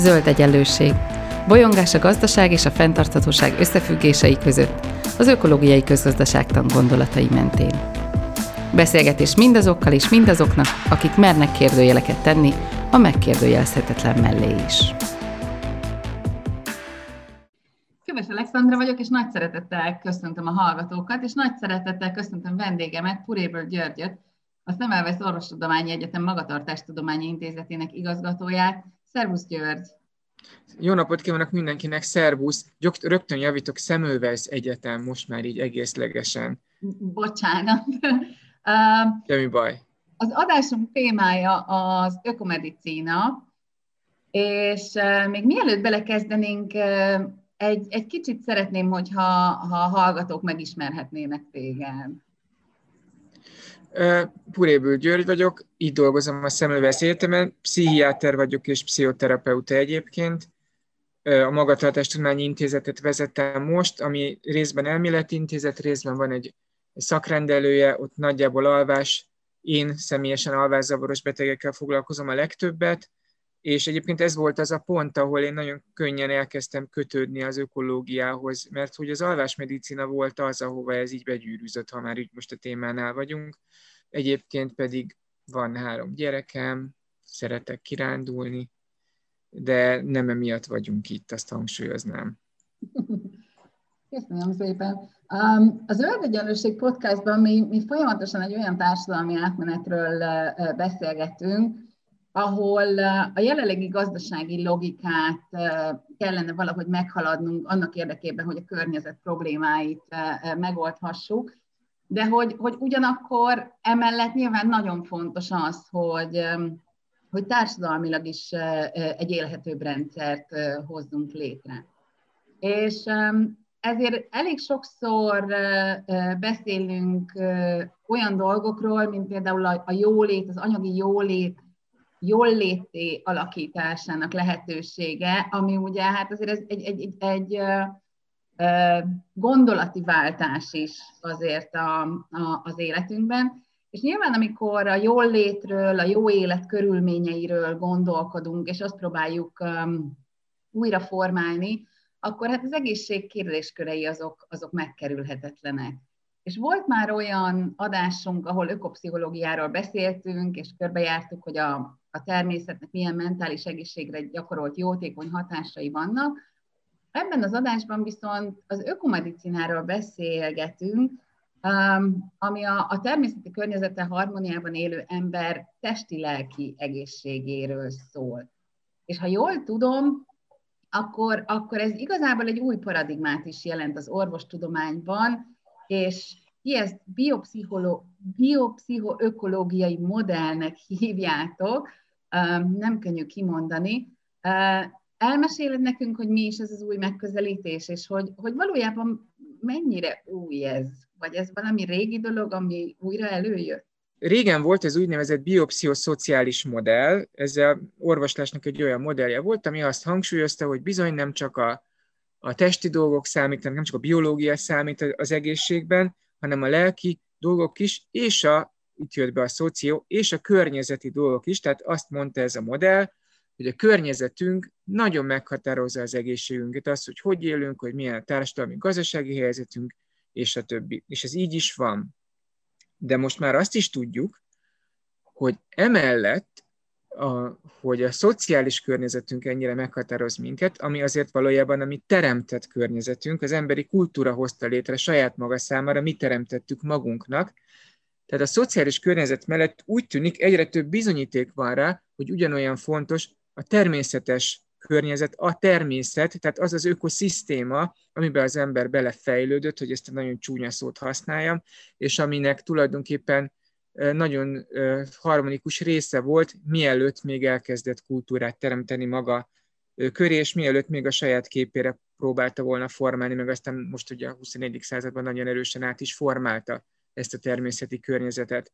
Zöld egyenlőség. Bolyongás a gazdaság és a fenntarthatóság összefüggései között, az ökológiai közgazdaságtan gondolatai mentén. Beszélgetés mindazokkal és mindazoknak, akik mernek kérdőjeleket tenni a megkérdőjelezhetetlen mellé is. Köves Alexandra vagyok, és nagy szeretettel köszöntöm a hallgatókat, és nagy szeretettel köszöntöm vendégemet, Puréből Györgyöt, a Szemelvesz Orvostudományi Egyetem Magatartástudományi Intézetének igazgatóját. Szervusz György! Jó napot kívánok mindenkinek, szervusz! Rögtön javítok, Szemölvesz Egyetem, most már így egészlegesen. Bocsánat. Semmi baj. Az adásunk témája az ökomedicína, és még mielőtt belekezdenénk, egy, egy kicsit szeretném, hogyha ha a hallgatók megismerhetnének téged. Purébül György vagyok, itt dolgozom a Szemlővesz Egyetemen, pszichiáter vagyok és pszichoterapeuta egyébként. A Magatartástudományi Intézetet vezettem most, ami részben elméleti intézet, részben van egy szakrendelője, ott nagyjából alvás, én személyesen alvászavaros betegekkel foglalkozom a legtöbbet, és egyébként ez volt az a pont, ahol én nagyon könnyen elkezdtem kötődni az ökológiához, mert hogy az alvásmedicina volt az, ahova ez így begyűrűzött, ha már így most a témánál vagyunk. Egyébként pedig van három gyerekem, szeretek kirándulni, de nem emiatt vagyunk itt, azt hangsúlyoznám. Köszönöm szépen. Um, az Zöld Egyenlőség podcastban mi, mi folyamatosan egy olyan társadalmi átmenetről beszélgetünk, ahol a jelenlegi gazdasági logikát kellene valahogy meghaladnunk annak érdekében, hogy a környezet problémáit megoldhassuk, de hogy, hogy ugyanakkor emellett nyilván nagyon fontos az, hogy, hogy társadalmilag is egy élhetőbb rendszert hozzunk létre. És ezért elég sokszor beszélünk olyan dolgokról, mint például a jólét, az anyagi jólét, jól lété alakításának lehetősége, ami ugye hát azért ez egy, egy, egy, egy gondolati váltás is azért a, a, az életünkben. És nyilván, amikor a jól létről, a jó élet körülményeiről gondolkodunk, és azt próbáljuk um, újra formálni, akkor hát az egészség kérdéskörei azok, azok megkerülhetetlenek. És volt már olyan adásunk, ahol ökopszichológiáról beszéltünk, és körbejártuk, hogy a, a természetnek milyen mentális egészségre gyakorolt jótékony hatásai vannak. Ebben az adásban viszont az ökomedicináról beszélgetünk, um, ami a, a természeti környezete harmóniában élő ember testi-lelki egészségéről szól. És ha jól tudom, akkor, akkor ez igazából egy új paradigmát is jelent az orvostudományban, és ezt biopszichoökológiai modellnek hívjátok, nem könnyű kimondani. Elmeséled nekünk, hogy mi is ez az új megközelítés, és hogy, hogy valójában mennyire új ez? Vagy ez valami régi dolog, ami újra előjött? Régen volt ez úgynevezett biopszichoszociális modell, ez a orvoslásnak egy olyan modellje volt, ami azt hangsúlyozta, hogy bizony nem csak a, a testi dolgok számítanak, nem csak a biológia számít az egészségben, hanem a lelki dolgok is, és a, itt jött be a szoció, és a környezeti dolgok is, tehát azt mondta ez a modell, hogy a környezetünk nagyon meghatározza az egészségünket, azt, hogy hogy élünk, hogy milyen a társadalmi gazdasági helyzetünk, és a többi. És ez így is van. De most már azt is tudjuk, hogy emellett, a, hogy a szociális környezetünk ennyire meghatároz minket, ami azért valójában a mi teremtett környezetünk, az emberi kultúra hozta létre saját maga számára, mi teremtettük magunknak. Tehát a szociális környezet mellett úgy tűnik, egyre több bizonyíték van rá, hogy ugyanolyan fontos a természetes környezet, a természet, tehát az az ökoszisztéma, amiben az ember belefejlődött, hogy ezt a nagyon csúnya szót használjam, és aminek tulajdonképpen nagyon harmonikus része volt, mielőtt még elkezdett kultúrát teremteni maga köré, és mielőtt még a saját képére próbálta volna formálni, meg aztán most ugye a 21. században nagyon erősen át is formálta ezt a természeti környezetet.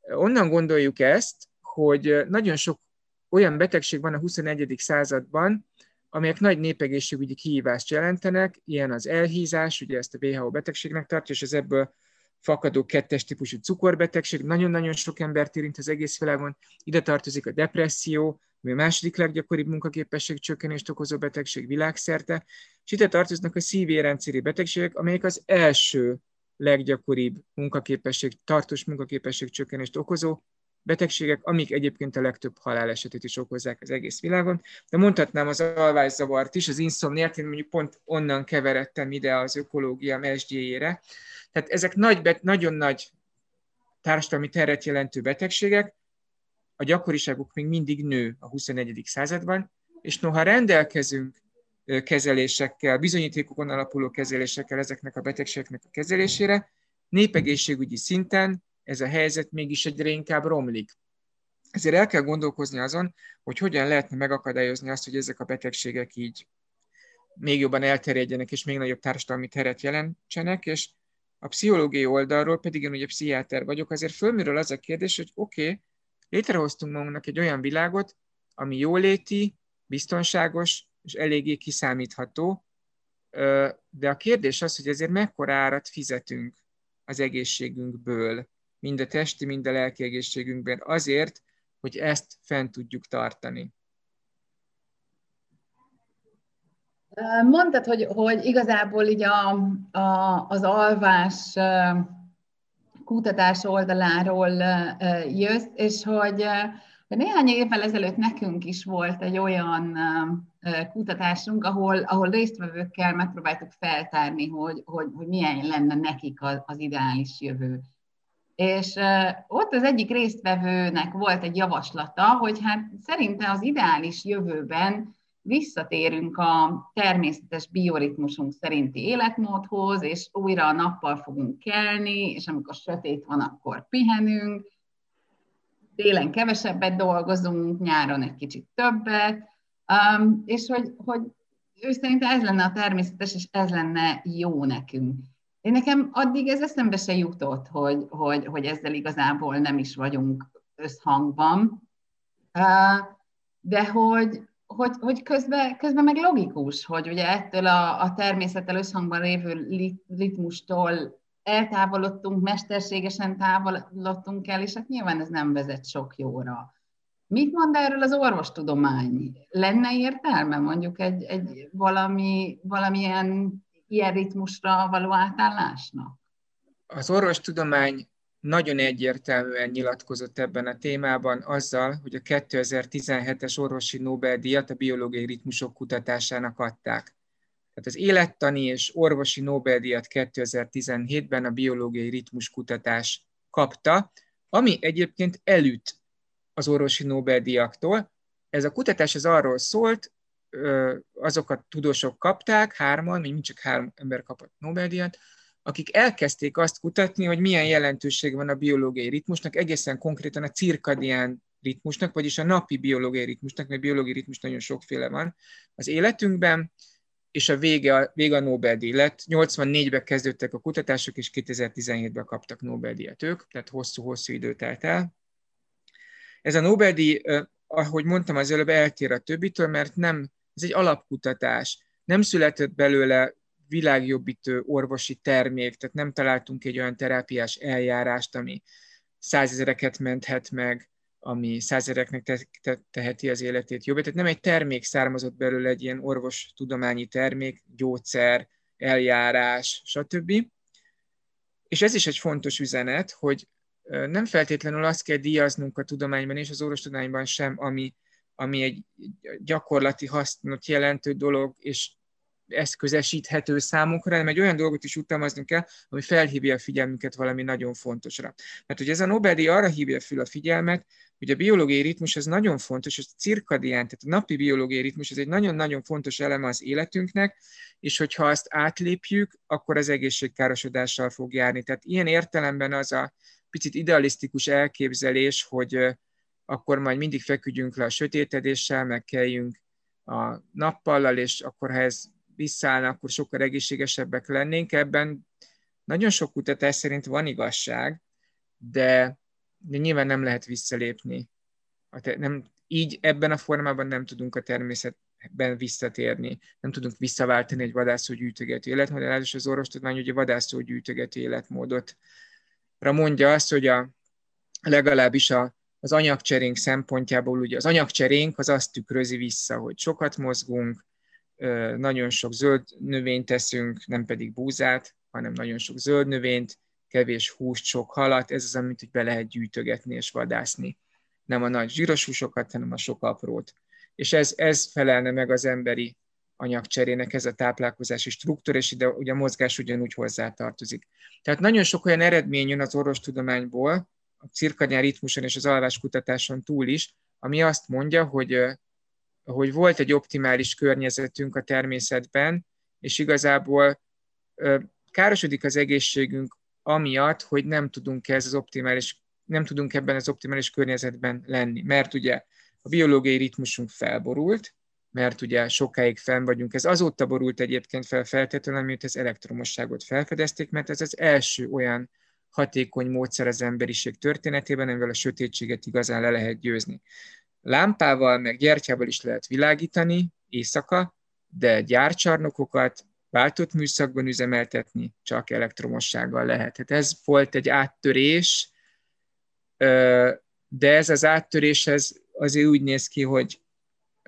Onnan gondoljuk ezt, hogy nagyon sok olyan betegség van a 21. században, amelyek nagy népegészségügyi kihívást jelentenek, ilyen az elhízás, ugye ezt a WHO betegségnek tartja, és az ebből fakadó kettes típusú cukorbetegség, nagyon-nagyon sok embert érint az egész világon, ide tartozik a depresszió, ami a második leggyakoribb munkaképesség csökkenést okozó betegség világszerte, és ide tartoznak a szívérendszeri betegségek, amelyek az első leggyakoribb munkaképesség, tartós munkaképesség csökkenést okozó betegségek, amik egyébként a legtöbb halálesetét is okozzák az egész világon. De mondhatnám az alvászavart is, az inszomniát, én mondjuk pont onnan keveredtem ide az ökológia mesdjéjére. Tehát ezek nagy, nagyon nagy társadalmi terhet jelentő betegségek, a gyakoriságuk még mindig nő a 21. században, és noha rendelkezünk kezelésekkel, bizonyítékokon alapuló kezelésekkel ezeknek a betegségeknek a kezelésére, népegészségügyi szinten ez a helyzet mégis egyre inkább romlik. Ezért el kell gondolkozni azon, hogy hogyan lehetne megakadályozni azt, hogy ezek a betegségek így még jobban elterjedjenek, és még nagyobb társadalmi teret jelentsenek, és a pszichológiai oldalról pedig én ugye pszichiáter vagyok, azért fölmerül az a kérdés, hogy oké, okay, létrehoztunk magunknak egy olyan világot, ami jóléti, biztonságos és eléggé kiszámítható, de a kérdés az, hogy ezért mekkora árat fizetünk az egészségünkből, mind a testi, mind a lelki egészségünkben azért, hogy ezt fent tudjuk tartani. Mondtad, hogy, hogy igazából így a, a, az alvás kutatás oldaláról jössz, és hogy, néhány évvel ezelőtt nekünk is volt egy olyan kutatásunk, ahol, ahol résztvevőkkel megpróbáltuk feltárni, hogy, hogy, hogy milyen lenne nekik az, az ideális jövő. És ott az egyik résztvevőnek volt egy javaslata, hogy hát szerinte az ideális jövőben visszatérünk a természetes bioritmusunk szerinti életmódhoz, és újra a nappal fogunk kelni, és amikor sötét van, akkor pihenünk, télen kevesebbet dolgozunk, nyáron egy kicsit többet, és hogy, hogy ő szerint ez lenne a természetes, és ez lenne jó nekünk. Én nekem addig ez eszembe se jutott, hogy, hogy, hogy ezzel igazából nem is vagyunk összhangban, de hogy, hogy, hogy közben, közben meg logikus, hogy ugye ettől a, a természettel összhangban lévő ritmustól eltávolodtunk, mesterségesen távolodtunk el, és hát nyilván ez nem vezet sok jóra. Mit mond erről az orvostudomány? Lenne értelme mondjuk egy, egy valami, valamilyen ilyen ritmusra való átállásnak? Az orvostudomány nagyon egyértelműen nyilatkozott ebben a témában azzal, hogy a 2017-es orvosi Nobel-díjat a biológiai ritmusok kutatásának adták. Tehát az élettani és orvosi Nobel-díjat 2017-ben a biológiai ritmus kutatás kapta, ami egyébként elüt az orvosi Nobel-díjaktól. Ez a kutatás az arról szólt, azokat tudósok kapták, hárman, még csak három ember kapott Nobel-díjat, akik elkezdték azt kutatni, hogy milyen jelentőség van a biológiai ritmusnak, egészen konkrétan a cirkadián ritmusnak, vagyis a napi biológiai ritmusnak, mert biológiai ritmus nagyon sokféle van az életünkben, és a vége, a, vége a Nobel-díj lett. 84-ben kezdődtek a kutatások, és 2017-ben kaptak Nobel-díjat ők, tehát hosszú-hosszú idő telt el. Ez a Nobel-díj, ahogy mondtam az előbb, eltér a többitől, mert nem, ez egy alapkutatás. Nem született belőle világjobbító orvosi termék, tehát nem találtunk egy olyan terápiás eljárást, ami százezereket menthet meg, ami százereknek te- te- teheti az életét jobbá. Tehát nem egy termék származott belőle, egy ilyen orvostudományi termék, gyógyszer, eljárás, stb. És ez is egy fontos üzenet, hogy nem feltétlenül azt kell díjaznunk a tudományban és az orvostudományban sem, ami, ami egy gyakorlati hasznot jelentő dolog, és eszközesíthető számukra, hanem egy olyan dolgot is utalmaznunk kell, ami felhívja a figyelmünket valami nagyon fontosra. Mert hogy ez a Nobel-díj arra hívja fel a figyelmet, hogy a biológiai ritmus az nagyon fontos, és a cirkadián, tehát a napi biológiai ritmus, ez egy nagyon-nagyon fontos eleme az életünknek, és hogyha azt átlépjük, akkor az egészségkárosodással fog járni. Tehát ilyen értelemben az a picit idealisztikus elképzelés, hogy akkor majd mindig feküdjünk le a sötétedéssel, meg kelljünk a nappallal, és akkor ha ez visszaállna, akkor sokkal egészségesebbek lennénk. Ebben nagyon sok kutatás szerint van igazság, de, de nyilván nem lehet visszalépni. Nem, így ebben a formában nem tudunk a természetben visszatérni, nem tudunk visszaváltani egy vadászó gyűjtögető életmódot, és az orvostudomány ugye vadászó gyűjtögető életmódot mondja azt, hogy a, legalábbis a az anyagcserénk szempontjából, ugye az anyagcserénk az azt tükrözi vissza, hogy sokat mozgunk, nagyon sok zöld növényt teszünk, nem pedig búzát, hanem nagyon sok zöld növényt, kevés húst, sok halat, ez az, amit be lehet gyűjtögetni és vadászni. Nem a nagy zsíros húsokat, hanem a sok aprót. És ez, ez felelne meg az emberi anyagcserének, ez a táplálkozási struktúra, és ide ugye a mozgás ugyanúgy hozzátartozik. Tehát nagyon sok olyan eredmény jön az orvostudományból, a cirkadián ritmuson és az alváskutatáson túl is, ami azt mondja, hogy, hogy volt egy optimális környezetünk a természetben, és igazából károsodik az egészségünk amiatt, hogy nem tudunk ez az optimális, nem tudunk ebben az optimális környezetben lenni. Mert ugye a biológiai ritmusunk felborult, mert ugye sokáig fenn vagyunk. Ez azóta borult egyébként fel feltétlenül, miután az elektromosságot felfedezték, mert ez az első olyan hatékony módszer az emberiség történetében, amivel a sötétséget igazán le lehet győzni. Lámpával, meg gyertyával is lehet világítani éjszaka, de gyárcsarnokokat váltott műszakban üzemeltetni csak elektromossággal lehet. Hát ez volt egy áttörés, de ez az áttörés ez azért úgy néz ki, hogy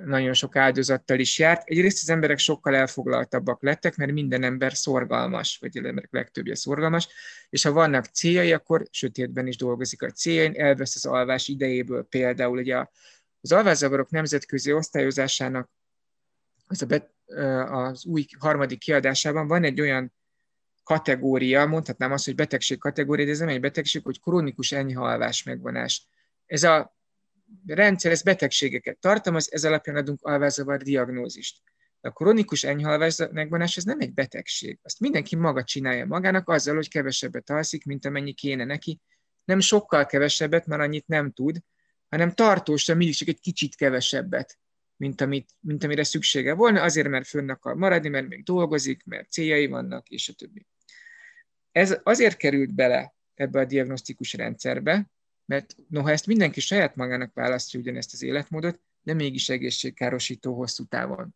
nagyon sok áldozattal is járt. Egyrészt az emberek sokkal elfoglaltabbak lettek, mert minden ember szorgalmas, vagy az emberek legtöbbje szorgalmas, és ha vannak céljai, akkor sötétben is dolgozik a céljain, elvesz az alvás idejéből például. Ugye az alvászavarok nemzetközi osztályozásának az, a bet, az új harmadik kiadásában van egy olyan kategória, mondhatnám azt, hogy betegség kategória, de ez nem egy betegség, hogy krónikus enyhe alvás megvonás. Ez a rendszer, ez betegségeket tartalmaz, ez alapján adunk alvászavar diagnózist. De a kronikus enyhalvás megvonás ez nem egy betegség. Azt mindenki maga csinálja magának azzal, hogy kevesebbet alszik, mint amennyi kéne neki. Nem sokkal kevesebbet, mert annyit nem tud, hanem tartósan mindig csak egy kicsit kevesebbet, mint, amit, mint amire szüksége volna, azért, mert fönn akar maradni, mert még dolgozik, mert céljai vannak, és a többi. Ez azért került bele ebbe a diagnosztikus rendszerbe, mert noha ezt mindenki saját magának választja ugyanezt az életmódot, de mégis egészségkárosító hosszú távon.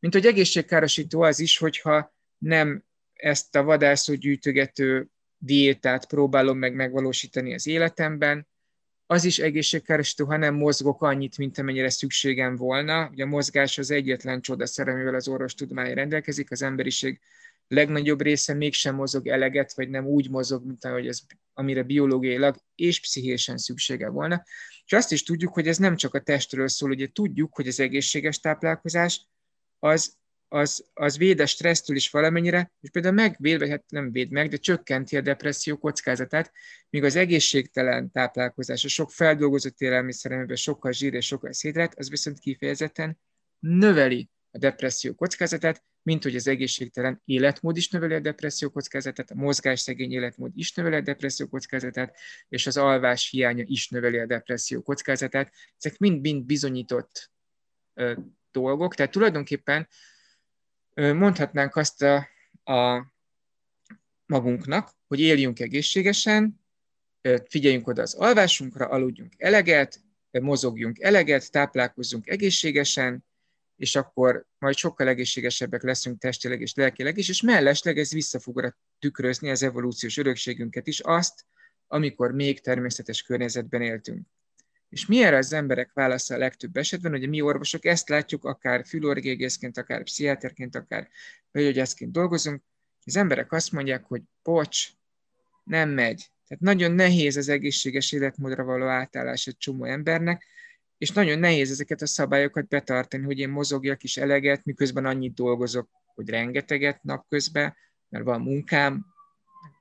Mint hogy egészségkárosító az is, hogyha nem ezt a vadászó gyűjtögető diétát próbálom meg megvalósítani az életemben, az is egészségkárosító, ha nem mozgok annyit, mint amennyire szükségem volna. Ugye a mozgás az egyetlen csodaszer, amivel az orvostudomány rendelkezik, az emberiség legnagyobb része mégsem mozog eleget, vagy nem úgy mozog, mint ahogy ez, amire biológiailag és pszichésen szüksége volna. És azt is tudjuk, hogy ez nem csak a testről szól, ugye tudjuk, hogy az egészséges táplálkozás az, az, az véd a stressztől is valamennyire, és például megvéd, hát nem véd meg, de csökkenti a depresszió kockázatát, míg az egészségtelen táplálkozás, a sok feldolgozott élelmiszer, amiben sokkal zsír és sokkal szédrát, az viszont kifejezetten növeli a depresszió kockázatát, mint hogy az egészségtelen életmód is növeli a depresszió kockázatát, a mozgásszegény életmód is növeli a depresszió kockázatát, és az alvás hiánya is növeli a depresszió kockázatát. Ezek mind-mind bizonyított ö, dolgok, tehát tulajdonképpen ö, mondhatnánk azt a, a magunknak, hogy éljünk egészségesen, ö, figyeljünk oda az alvásunkra, aludjunk eleget, mozogjunk eleget, táplálkozzunk egészségesen, és akkor majd sokkal egészségesebbek leszünk testileg és lelkileg is, és mellesleg ez vissza fogja tükrözni az evolúciós örökségünket is, azt, amikor még természetes környezetben éltünk. És mi erre az emberek válasza a legtöbb esetben, hogy mi orvosok ezt látjuk, akár fülorgégészként, akár pszichiáterként, akár begyógyászként dolgozunk, az emberek azt mondják, hogy pocs, nem megy. Tehát nagyon nehéz az egészséges életmódra való átállás egy csomó embernek, és nagyon nehéz ezeket a szabályokat betartani, hogy én mozogjak is eleget, miközben annyit dolgozok, hogy rengeteget napközben, mert van munkám,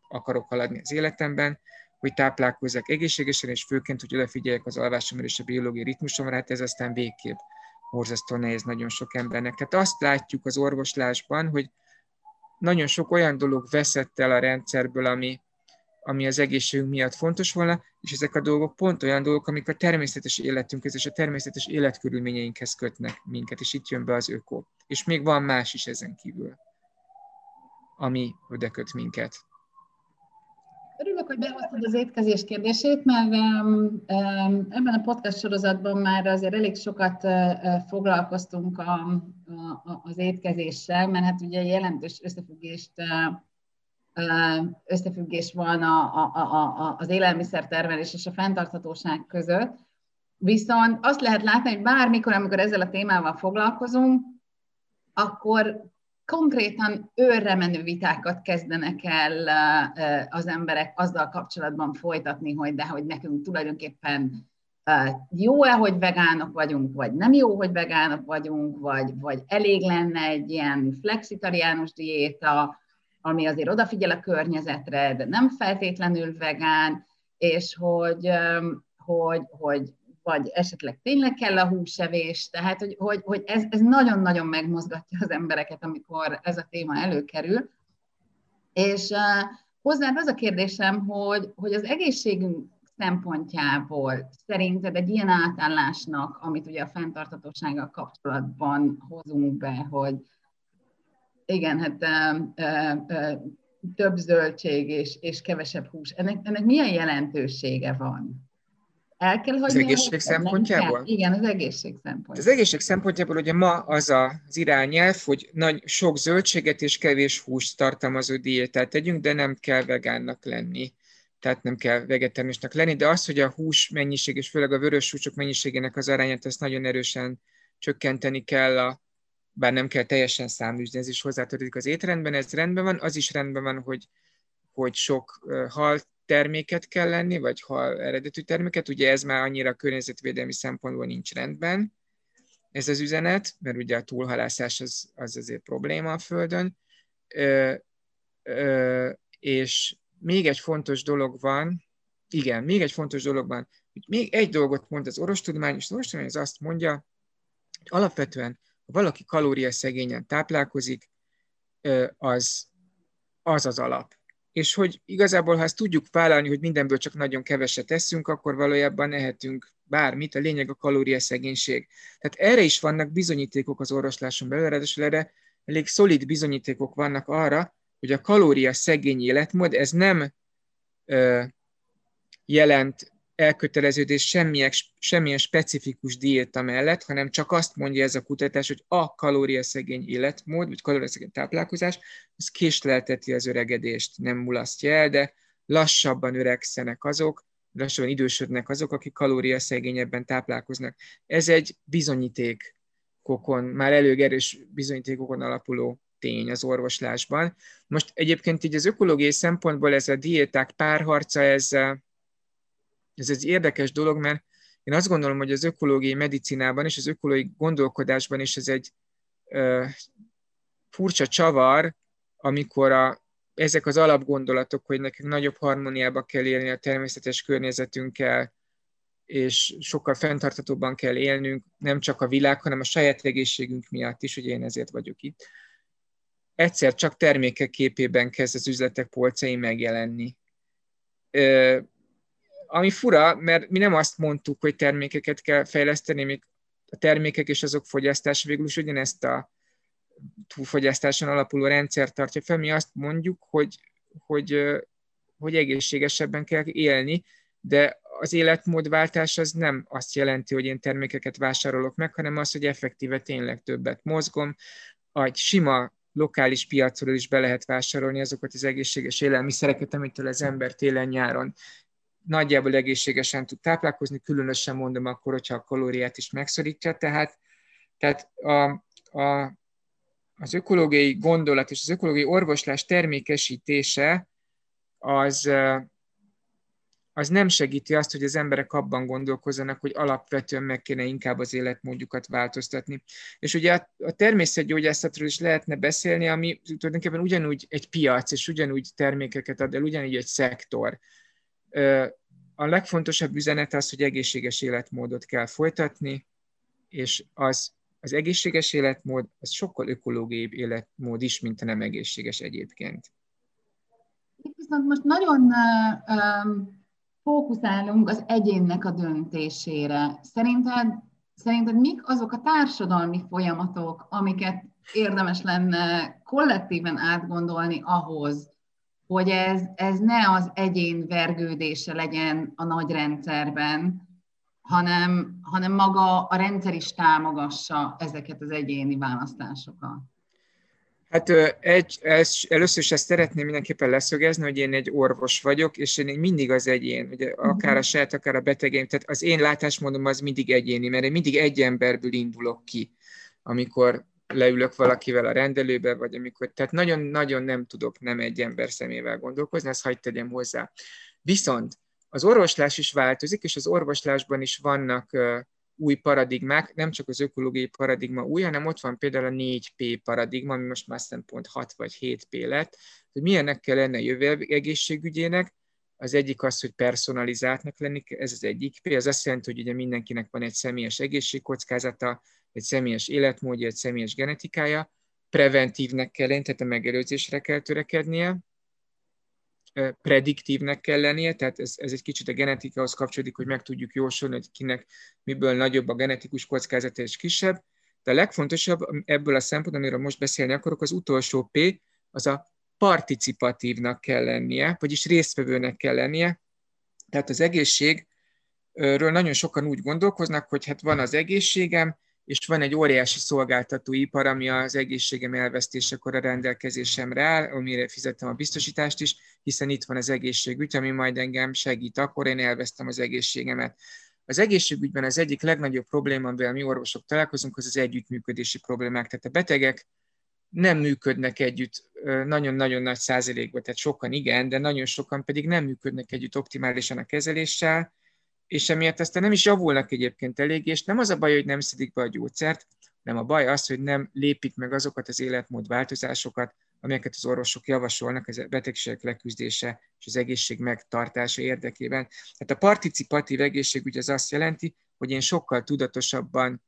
akarok haladni az életemben, hogy táplálkozzak egészségesen, és főként, hogy odafigyeljek az alvásomra és a biológiai ritmusomra, hát ez aztán végképp borzasztó nehéz nagyon sok embernek. Tehát azt látjuk az orvoslásban, hogy nagyon sok olyan dolog veszett el a rendszerből, ami, ami az egészségünk miatt fontos volna, és ezek a dolgok pont olyan dolgok, amik a természetes életünkhez és a természetes életkörülményeinkhez kötnek minket, és itt jön be az öko. És még van más is ezen kívül, ami oda köt minket. Örülök, hogy behoztad az étkezés kérdését, mert um, um, ebben a podcast sorozatban már azért elég sokat uh, foglalkoztunk a, a, az étkezéssel, mert hát ugye jelentős összefüggést uh, összefüggés van a, a, a, az élelmiszertermelés és a fenntarthatóság között. Viszont azt lehet látni, hogy bármikor, amikor ezzel a témával foglalkozunk, akkor konkrétan őrre menő vitákat kezdenek el az emberek azzal kapcsolatban folytatni, hogy de hogy nekünk tulajdonképpen jó-e, hogy vegánok vagyunk, vagy nem jó, hogy vegánok vagyunk, vagy, vagy elég lenne egy ilyen flexitariánus diéta, ami azért odafigyel a környezetre, de nem feltétlenül vegán, és hogy, hogy, hogy vagy esetleg tényleg kell a húsevés, tehát hogy, hogy, hogy ez, ez nagyon-nagyon megmozgatja az embereket, amikor ez a téma előkerül. És uh, az a kérdésem, hogy, hogy az egészségünk szempontjából szerinted egy ilyen átállásnak, amit ugye a fenntartatósággal kapcsolatban hozunk be, hogy igen, hát uh, uh, több zöldség és, és kevesebb hús, ennek, ennek milyen jelentősége van? El kell hagyni az egészség szempontjából? Igen, az egészség szempontjából. Az egészség szempontjából ugye ma az az irányelv, hogy nagy, sok zöldséget és kevés húst tartalmazó diétát tegyünk, de nem kell vegánnak lenni. Tehát nem kell vegetárisnak lenni, de az, hogy a hús mennyiség, és főleg a vörös húsok mennyiségének az arányát, ezt nagyon erősen csökkenteni kell, a, bár nem kell teljesen száműzni, ez is hozzátartozik az étrendben, ez rendben van, az is rendben van, hogy, hogy sok hal terméket kell lenni, vagy hal eredetű terméket, ugye ez már annyira környezetvédelmi szempontból nincs rendben, ez az üzenet, mert ugye a túlhalászás az, az azért probléma a Földön, ö, ö, és még egy fontos dolog van, igen, még egy fontos dolog van, hogy még egy dolgot mond az orostudomány, és az orostudomány az azt mondja, hogy alapvetően, ha valaki kalóriaszegényen táplálkozik, az az az alap és hogy igazából, ha ezt tudjuk vállalni, hogy mindenből csak nagyon keveset teszünk, akkor valójában ehetünk bármit, a lényeg a kalóriaszegénység. Tehát erre is vannak bizonyítékok az orvosláson belül, ráadásul erre elég szolid bizonyítékok vannak arra, hogy a kalória szegény életmód, ez nem ö, jelent elköteleződés semmilyen, semmilyen specifikus diéta mellett, hanem csak azt mondja ez a kutatás, hogy a kalóriaszegény életmód, vagy kalóriaszegény táplálkozás, az késlelteti az öregedést, nem mulasztja el, de lassabban öregszenek azok, lassabban idősödnek azok, akik kalóriaszegényebben táplálkoznak. Ez egy bizonyítékokon, már elég erős bizonyítékokon alapuló tény az orvoslásban. Most egyébként így az ökológiai szempontból ez a diéták párharca, ez ez egy érdekes dolog, mert én azt gondolom, hogy az ökológiai medicinában és az ökológiai gondolkodásban is ez egy ö, furcsa csavar, amikor a, ezek az alapgondolatok, hogy nekünk nagyobb harmóniába kell élni a természetes környezetünkkel, és sokkal fenntartatóbban kell élnünk, nem csak a világ, hanem a saját egészségünk miatt is, hogy én ezért vagyok itt. Egyszer csak termékek képében kezd az üzletek polcain megjelenni ami fura, mert mi nem azt mondtuk, hogy termékeket kell fejleszteni, még a termékek és azok fogyasztása végül is ugyanezt a túlfogyasztáson alapuló rendszer tartja fel. Mi azt mondjuk, hogy, hogy, hogy egészségesebben kell élni, de az életmódváltás az nem azt jelenti, hogy én termékeket vásárolok meg, hanem az, hogy effektíve tényleg többet mozgom. Egy sima lokális piacról is be lehet vásárolni azokat az egészséges élelmiszereket, amitől az ember télen-nyáron nagyjából egészségesen tud táplálkozni, különösen mondom akkor, hogyha a kalóriát is megszorítja, tehát, tehát a, a, az ökológiai gondolat és az ökológiai orvoslás termékesítése az, az nem segíti azt, hogy az emberek abban gondolkozzanak, hogy alapvetően meg kéne inkább az életmódjukat változtatni. És ugye a, a természetgyógyászatról is lehetne beszélni, ami tulajdonképpen ugyanúgy egy piac, és ugyanúgy termékeket ad el, ugyanúgy egy szektor a legfontosabb üzenet az, hogy egészséges életmódot kell folytatni, és az, az egészséges életmód az sokkal ökológiai életmód is, mint a nem egészséges egyébként. Itt viszont most nagyon um, fókuszálunk az egyénnek a döntésére. Szerinted, szerinted mik azok a társadalmi folyamatok, amiket érdemes lenne kollektíven átgondolni ahhoz, hogy ez, ez ne az egyén vergődése legyen a nagy rendszerben, hanem, hanem maga a rendszer is támogassa ezeket az egyéni választásokat. Hát egy, ez, először is ezt szeretném mindenképpen leszögezni, hogy én egy orvos vagyok, és én mindig az egyén, ugye, akár a mhm. saját, akár a betegeim, tehát az én látásmódom az mindig egyéni, mert én mindig egy emberből indulok ki, amikor leülök valakivel a rendelőbe, vagy amikor, tehát nagyon-nagyon nem tudok nem egy ember szemével gondolkozni, ezt hagyd tegyem hozzá. Viszont az orvoslás is változik, és az orvoslásban is vannak új paradigmák, nem csak az ökológiai paradigma új, hanem ott van például a 4P paradigma, ami most már pont 6 vagy 7P lett, hogy milyennek kell lenne a jövő egészségügyének, az egyik az, hogy personalizáltnak lenni, ez az egyik P, az azt jelenti, hogy ugye mindenkinek van egy személyes egészségkockázata, egy személyes életmódja, egy személyes genetikája, preventívnek kell lenni, tehát a megelőzésre kell törekednie, prediktívnek kell lennie, tehát ez, ez egy kicsit a genetikához kapcsolódik, hogy meg tudjuk jósolni, hogy kinek miből nagyobb a genetikus kockázata és kisebb. De a legfontosabb ebből a szempontból, amiről most beszélni akarok, az utolsó P, az a participatívnak kell lennie, vagyis résztvevőnek kell lennie. Tehát az egészségről nagyon sokan úgy gondolkoznak, hogy hát van az egészségem, és van egy óriási szolgáltatóipar, ami az egészségem elvesztésekor a rendelkezésemre áll, amire fizettem a biztosítást is, hiszen itt van az egészségügy, ami majd engem segít, akkor én elvesztem az egészségemet. Az egészségügyben az egyik legnagyobb probléma, amivel mi orvosok találkozunk, az az együttműködési problémák. Tehát a betegek nem működnek együtt nagyon-nagyon nagy százalékban, tehát sokan igen, de nagyon sokan pedig nem működnek együtt optimálisan a kezeléssel, és emiatt aztán nem is javulnak egyébként elég, és nem az a baj, hogy nem szedik be a gyógyszert, nem a baj az, hogy nem lépik meg azokat az életmód változásokat, amelyeket az orvosok javasolnak az betegségek leküzdése és az egészség megtartása érdekében. Tehát a participatív egészségügy az azt jelenti, hogy én sokkal tudatosabban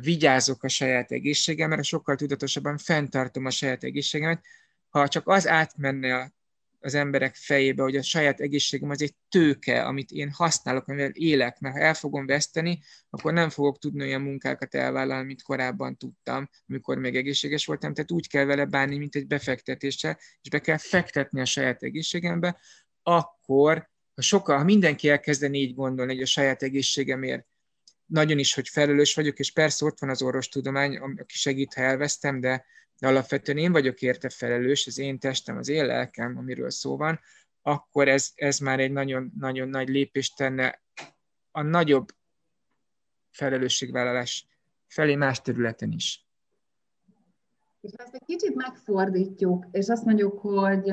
vigyázok a saját egészségemre, sokkal tudatosabban fenntartom a saját egészségemet. Ha csak az átmenne a az emberek fejébe, hogy a saját egészségem az egy tőke, amit én használok, amivel élek, mert ha el fogom veszteni, akkor nem fogok tudni olyan munkákat elvállalni, mint korábban tudtam, amikor még egészséges voltam. Tehát úgy kell vele bánni, mint egy befektetéssel, és be kell fektetni a saját egészségembe, akkor, ha sokkal, ha mindenki elkezdeni így gondolni, hogy a saját egészségemért nagyon is, hogy felelős vagyok, és persze ott van az orvostudomány, aki segít, ha elvesztem, de de alapvetően én vagyok érte felelős, az én testem, az én lelkem, amiről szó van, akkor ez, ez már egy nagyon, nagyon nagy lépést tenne a nagyobb felelősségvállalás felé más területen is. És ezt egy kicsit megfordítjuk, és azt mondjuk, hogy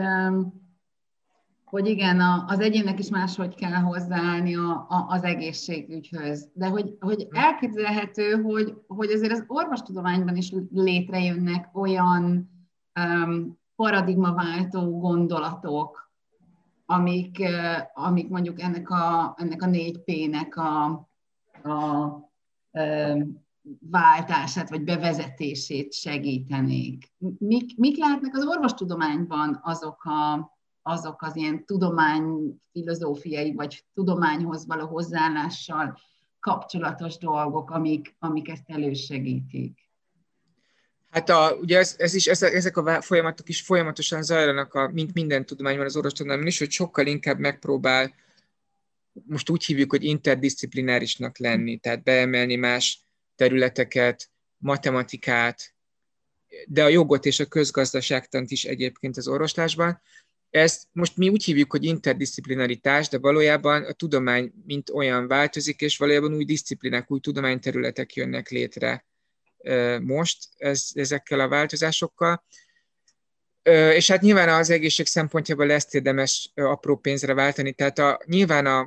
hogy igen, az egyének is máshogy kell hozzáállni a, a, az egészségügyhöz. De hogy, hogy elképzelhető, hogy, hogy azért az orvostudományban is létrejönnek olyan um, paradigmaváltó gondolatok, amik, uh, amik mondjuk ennek a, ennek a 4P-nek a, a um, váltását vagy bevezetését segítenék. Mik, mik lehetnek az orvostudományban azok a azok az ilyen tudomány, filozófiai vagy tudományhoz való hozzáállással kapcsolatos dolgok, amik, amik ezt elősegítik. Hát a, ugye ez, ez is, ezek a folyamatok is folyamatosan zajlanak, a, mint minden tudományban az orvostudományban is, hogy sokkal inkább megpróbál, most úgy hívjuk, hogy interdisziplinárisnak lenni, tehát beemelni más területeket, matematikát, de a jogot és a közgazdaságtant is egyébként az orvoslásban. Ezt most mi úgy hívjuk, hogy interdisziplinaritás, de valójában a tudomány mint olyan változik, és valójában új disziplinák, új tudományterületek jönnek létre most ez, ezekkel a változásokkal. És hát nyilván az egészség szempontjából ezt érdemes apró pénzre váltani, tehát a, nyilván a,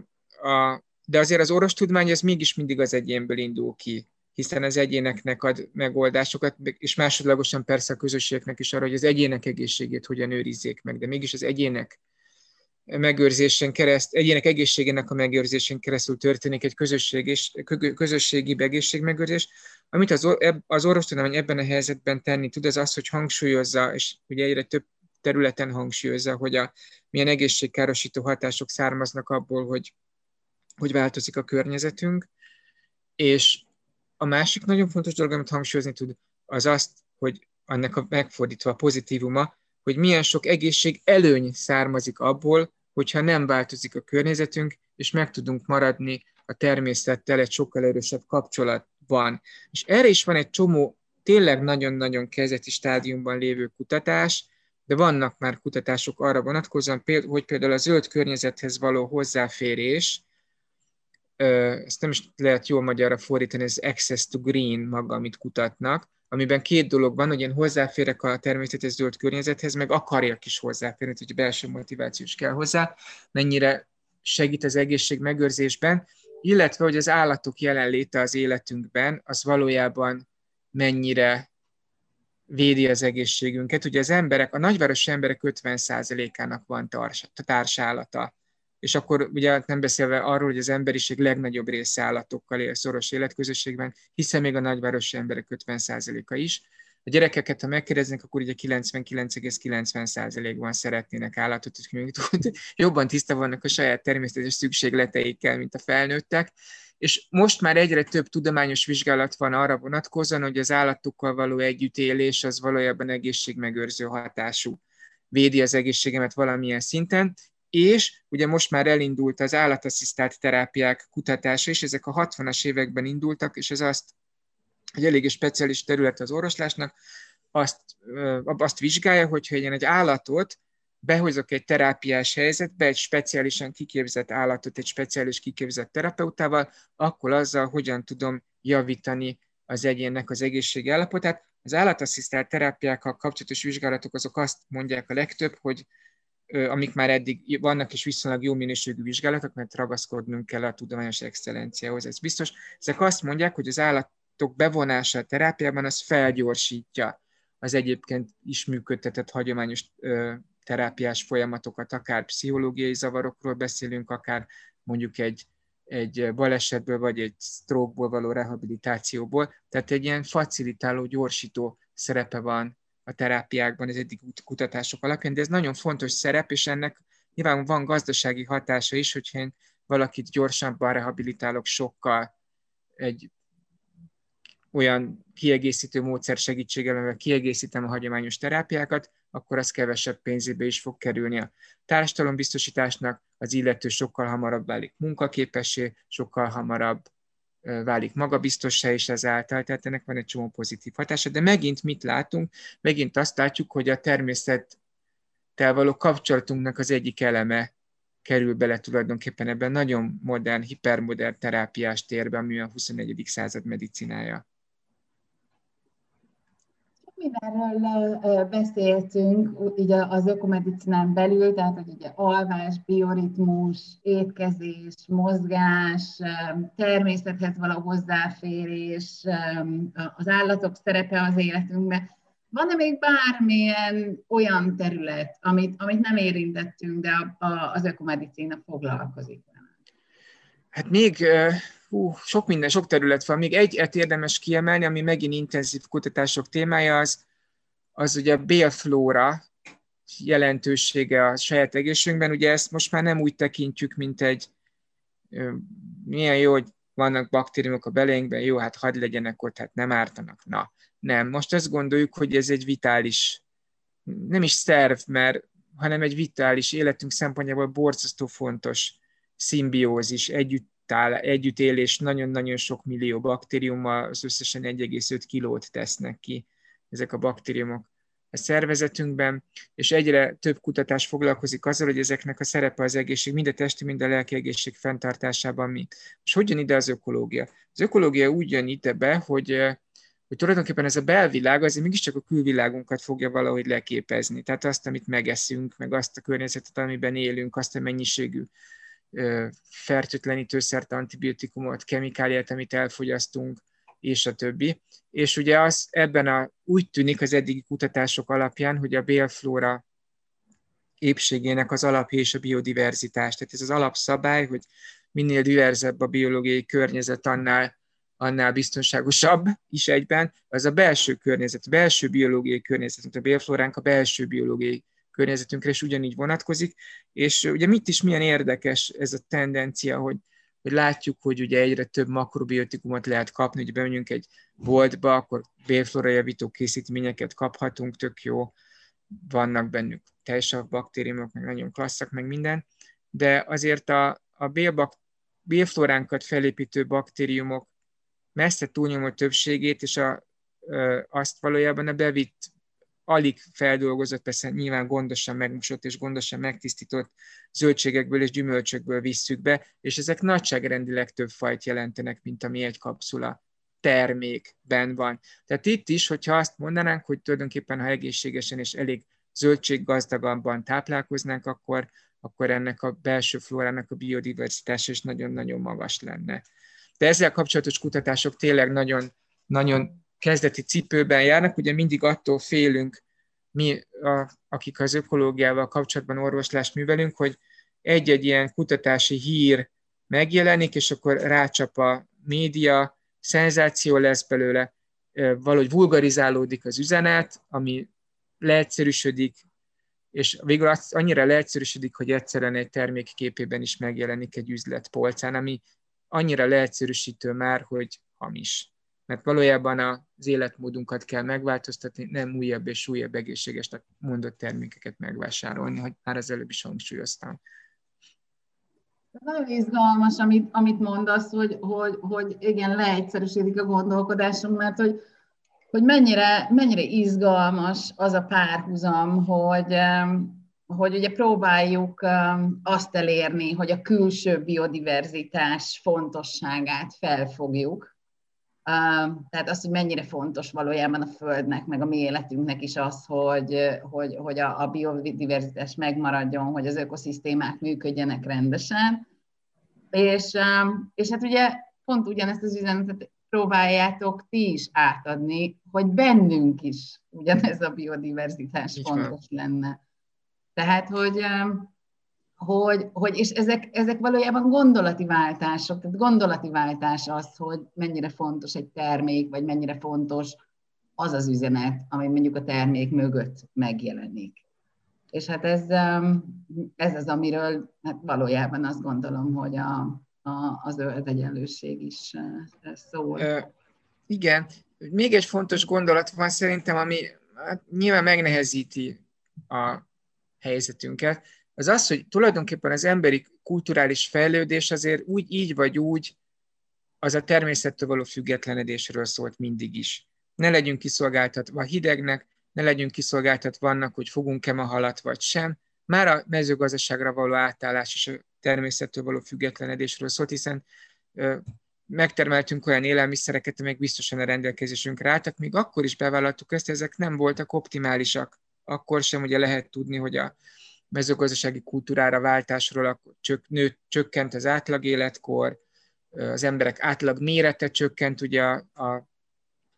a de azért az orvostudomány ez mégis mindig az egyénből indul ki hiszen az egyéneknek ad megoldásokat, és másodlagosan persze a közösségeknek is arra, hogy az egyének egészségét hogyan őrizzék meg, de mégis az egyének megőrzésen kereszt, egyének egészségének a megőrzésén keresztül történik egy közösség és, közösségi egészségmegőrzés. Amit az, az orvostudomány ebben a helyzetben tenni tud, az az, hogy hangsúlyozza, és ugye egyre több területen hangsúlyozza, hogy a, milyen egészségkárosító hatások származnak abból, hogy, hogy változik a környezetünk, és a másik nagyon fontos dolog, amit hangsúlyozni tud, az azt, hogy annak a megfordítva a pozitívuma, hogy milyen sok egészség előny származik abból, hogyha nem változik a környezetünk, és meg tudunk maradni a természettel egy sokkal erősebb kapcsolatban. És erre is van egy csomó tényleg nagyon-nagyon kezdeti stádiumban lévő kutatás, de vannak már kutatások arra vonatkozóan, hogy például a zöld környezethez való hozzáférés, ezt nem is lehet jól magyarra fordítani, ez access to green maga, amit kutatnak, amiben két dolog van, hogy én hozzáférek a természetes zöld környezethez, meg akarjak is hozzáférni, hogy belső motiváció is kell hozzá, mennyire segít az egészség megőrzésben, illetve hogy az állatok jelenléte az életünkben, az valójában mennyire védi az egészségünket. Ugye az emberek, a nagyvárosi emberek 50%-ának van társállata és akkor ugye nem beszélve arról, hogy az emberiség legnagyobb része állatokkal él szoros életközösségben, hiszen még a nagyvárosi emberek 50%-a is. A gyerekeket, ha megkérdeznek, akkor ugye 99,90%-ban szeretnének állatot, hogy jobban tiszta vannak a saját természetes szükségleteikkel, mint a felnőttek. És most már egyre több tudományos vizsgálat van arra vonatkozóan, hogy az állatokkal való együttélés az valójában egészségmegőrző hatású védi az egészségemet valamilyen szinten, és ugye most már elindult az állatasszisztált terápiák kutatása is, ezek a 60-as években indultak, és ez azt, egy eléggé speciális terület az orvoslásnak, azt, azt vizsgálja, hogyha én egy állatot behozok egy terápiás helyzetbe, egy speciálisan kiképzett állatot, egy speciális kiképzett terapeutával, akkor azzal hogyan tudom javítani az egyénnek az egészség állapotát. Az állatasszisztált terápiákkal kapcsolatos vizsgálatok azok azt mondják a legtöbb, hogy amik már eddig vannak és viszonylag jó minőségű vizsgálatok, mert ragaszkodnunk kell a tudományos excellenciához, ez biztos. Ezek azt mondják, hogy az állatok bevonása a terápiában az felgyorsítja az egyébként is működtetett hagyományos terápiás folyamatokat, akár pszichológiai zavarokról beszélünk, akár mondjuk egy, egy balesetből vagy egy stroke való rehabilitációból. Tehát egy ilyen facilitáló, gyorsító szerepe van a terápiákban az eddig kutatások alapján, de ez nagyon fontos szerep, és ennek nyilván van gazdasági hatása is, hogyha én valakit gyorsabban rehabilitálok sokkal egy olyan kiegészítő módszer segítségével, amivel kiegészítem a hagyományos terápiákat, akkor az kevesebb pénzébe is fog kerülni a társadalombiztosításnak, az illető sokkal hamarabb válik munkaképessé, sokkal hamarabb válik magabiztossá is ezáltal, tehát ennek van egy csomó pozitív hatása, de megint mit látunk? Megint azt látjuk, hogy a természettel való kapcsolatunknak az egyik eleme kerül bele tulajdonképpen ebben nagyon modern, hipermodern terápiás térbe, ami a 21. század medicinája mindenről beszéltünk ugye az ökomedicinán belül, tehát hogy ugye alvás, bioritmus, étkezés, mozgás, természethez való hozzáférés, az állatok szerepe az életünkben. Van-e még bármilyen olyan terület, amit, amit nem érintettünk, de a, a, az ökomedicina foglalkozik? Hát még hú, sok minden, sok terület van. Még egyet érdemes kiemelni, ami megint intenzív kutatások témája, az, az ugye a bélflóra jelentősége a saját egészségünkben. Ugye ezt most már nem úgy tekintjük, mint egy milyen jó, hogy vannak baktériumok a belénkben, jó, hát hadd legyenek ott, hát nem ártanak. Na, nem. Most azt gondoljuk, hogy ez egy vitális, nem is szerv, mert, hanem egy vitális életünk szempontjából borzasztó fontos szimbiózis, együtt áll, együttélés nagyon-nagyon sok millió baktériummal, az összesen 1,5 kilót tesznek ki ezek a baktériumok a szervezetünkben, és egyre több kutatás foglalkozik azzal, hogy ezeknek a szerepe az egészség, mind a testi, mind a lelki egészség fenntartásában mi. És hogy jön ide az ökológia? Az ökológia úgy jön ide be, hogy, hogy tulajdonképpen ez a belvilág azért mégiscsak a külvilágunkat fogja valahogy leképezni. Tehát azt, amit megeszünk, meg azt a környezetet, amiben élünk, azt a mennyiségű fertőtlenítőszert, antibiotikumot, kemikáliát, amit elfogyasztunk, és a többi. És ugye az ebben a, úgy tűnik az eddigi kutatások alapján, hogy a bélflóra épségének az alapja és a biodiverzitás. Tehát ez az alapszabály, hogy minél diverzebb a biológiai környezet, annál, annál biztonságosabb is egyben, az a belső környezet, a belső biológiai környezet, a bélflóránk a belső biológiai környezetünkre is ugyanígy vonatkozik, és ugye mit is milyen érdekes ez a tendencia, hogy, hogy látjuk, hogy ugye egyre több makrobiotikumot lehet kapni, hogy bemegyünk egy boltba, akkor bélflora javító készítményeket kaphatunk, tök jó, vannak bennük teljesav baktériumok, meg nagyon klasszak, meg minden, de azért a, a bélbak, bélfloránkat felépítő baktériumok messze túlnyomó többségét és a azt valójában a bevitt, alig feldolgozott, persze nyilván gondosan megmosott és gondosan megtisztított zöldségekből és gyümölcsökből visszük be, és ezek nagyságrendileg több fajt jelentenek, mint ami egy kapszula termékben van. Tehát itt is, hogyha azt mondanánk, hogy tulajdonképpen ha egészségesen és elég zöldséggazdagabban táplálkoznánk, akkor, akkor ennek a belső flórának a biodiverzitása is nagyon-nagyon magas lenne. De ezzel kapcsolatos kutatások tényleg nagyon, nagyon kezdeti cipőben járnak, ugye mindig attól félünk, mi, a, akik az ökológiával kapcsolatban orvoslást művelünk, hogy egy-egy ilyen kutatási hír megjelenik, és akkor rácsap a média, szenzáció lesz belőle, valahogy vulgarizálódik az üzenet, ami leegyszerűsödik, és végül az annyira leegyszerűsödik, hogy egyszerűen egy termék képében is megjelenik egy üzlet polcán, ami annyira leegyszerűsítő már, hogy hamis. Mert valójában az életmódunkat kell megváltoztatni, nem újabb és újabb egészségesnek mondott termékeket megvásárolni, hogy már az előbb is hangsúlyoztam. Nagyon izgalmas, amit, amit mondasz, hogy, hogy, hogy igen, leegyszerűsödik a gondolkodásunk, mert hogy, hogy mennyire, mennyire izgalmas az a párhuzam, hogy, hogy ugye próbáljuk azt elérni, hogy a külső biodiverzitás fontosságát felfogjuk. Tehát az, hogy mennyire fontos valójában a Földnek, meg a mi életünknek is az, hogy, hogy, hogy a, a biodiverzitás megmaradjon, hogy az ökoszisztémák működjenek rendesen. És, és hát ugye pont ugyanezt az üzenetet próbáljátok ti is átadni, hogy bennünk is ugyanez a biodiverzitás Így fontos van. lenne. Tehát, hogy, hogy, hogy és ezek, ezek valójában gondolati váltások, tehát gondolati váltás az, hogy mennyire fontos egy termék, vagy mennyire fontos az az üzenet, ami mondjuk a termék mögött megjelenik. És hát ez, ez az, amiről hát valójában azt gondolom, hogy a, a, a zöld egyenlőség is szól. Ö, igen, még egy fontos gondolat van szerintem, ami hát nyilván megnehezíti a helyzetünket, az az, hogy tulajdonképpen az emberi kulturális fejlődés azért úgy, így vagy úgy, az a természettől való függetlenedésről szólt mindig is. Ne legyünk kiszolgáltatva hidegnek, ne legyünk kiszolgáltatva annak, hogy fogunk-e ma halat vagy sem. Már a mezőgazdaságra való átállás és a természettől való függetlenedésről szólt, hiszen ö, megtermeltünk olyan élelmiszereket, amelyek biztosan a rendelkezésünkre álltak, még akkor is bevállaltuk ezt, ezek nem voltak optimálisak. Akkor sem ugye lehet tudni, hogy a mezőgazdasági kultúrára váltásról akkor csök, nőtt, csökkent az átlag életkor, az emberek átlag mérete csökkent ugye a, a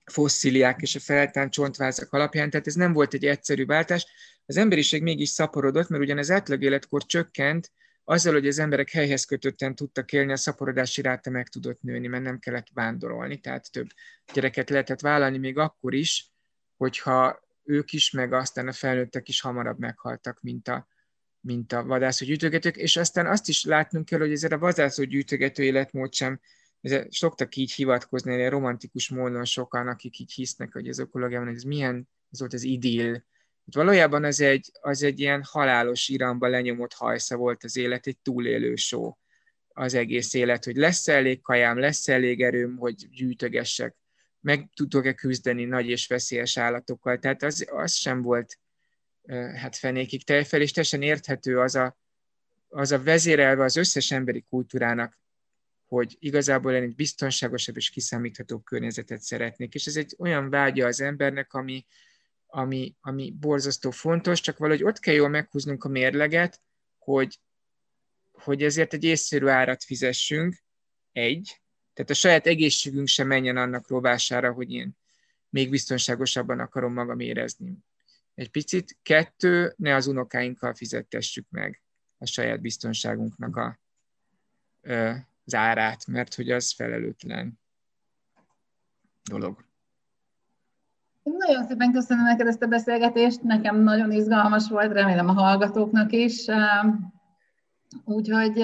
fosszíliák és a feltán csontvázak alapján, tehát ez nem volt egy egyszerű váltás. Az emberiség mégis szaporodott, mert ugyan az átlag életkor csökkent, azzal, hogy az emberek helyhez kötötten tudtak élni, a szaporodási ráta meg tudott nőni, mert nem kellett vándorolni, tehát több gyereket lehetett vállalni még akkor is, hogyha ők is, meg aztán a felnőttek is hamarabb meghaltak, mint a, mint a vadászó gyűjtögetők, és aztán azt is látnunk kell, hogy ezért a vadászó gyűjtögető életmód sem, ez, szoktak így hivatkozni, egy romantikus módon sokan, akik így hisznek, hogy az ökológiában ez milyen, ez volt az idill. Hát valójában az egy, az egy ilyen halálos iramba lenyomott hajsza volt az élet, egy túlélő só az egész élet, hogy lesz elég kajám, lesz elég erőm, hogy gyűjtögessek, meg tudok-e küzdeni nagy és veszélyes állatokkal. Tehát az, az sem volt hát fenékig tejfel, és teljesen érthető az a, az a vezérelve az összes emberi kultúrának, hogy igazából én egy biztonságosabb és kiszámíthatóbb környezetet szeretnék. És ez egy olyan vágya az embernek, ami, ami, ami borzasztó fontos, csak valahogy ott kell jól meghúznunk a mérleget, hogy, hogy ezért egy észszerű árat fizessünk, egy, tehát a saját egészségünk sem menjen annak rovására, hogy én még biztonságosabban akarom magam érezni egy picit. Kettő, ne az unokáinkkal fizettessük meg a saját biztonságunknak a, az árát, mert hogy az felelőtlen dolog. Nagyon szépen köszönöm neked ezt a beszélgetést, nekem nagyon izgalmas volt, remélem a hallgatóknak is. Úgyhogy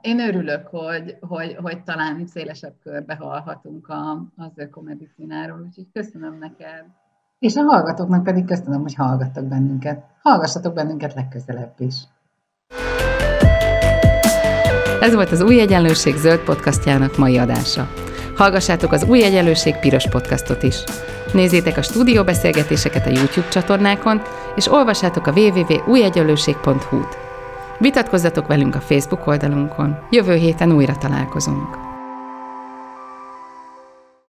én örülök, hogy, hogy, hogy talán szélesebb körbe hallhatunk a, az ökomedicináról, úgyhogy köszönöm neked. És a hallgatóknak pedig köszönöm, hogy hallgattak bennünket. Hallgassatok bennünket legközelebb is. Ez volt az Új Egyenlőség zöld podcastjának mai adása. Hallgassátok az Új Egyenlőség Piros podcastot is. Nézzétek a stúdióbeszélgetéseket a YouTube csatornákon, és olvassátok a www.újegyenlőség.hu-t. Vitatkozzatok velünk a Facebook oldalunkon. Jövő héten újra találkozunk.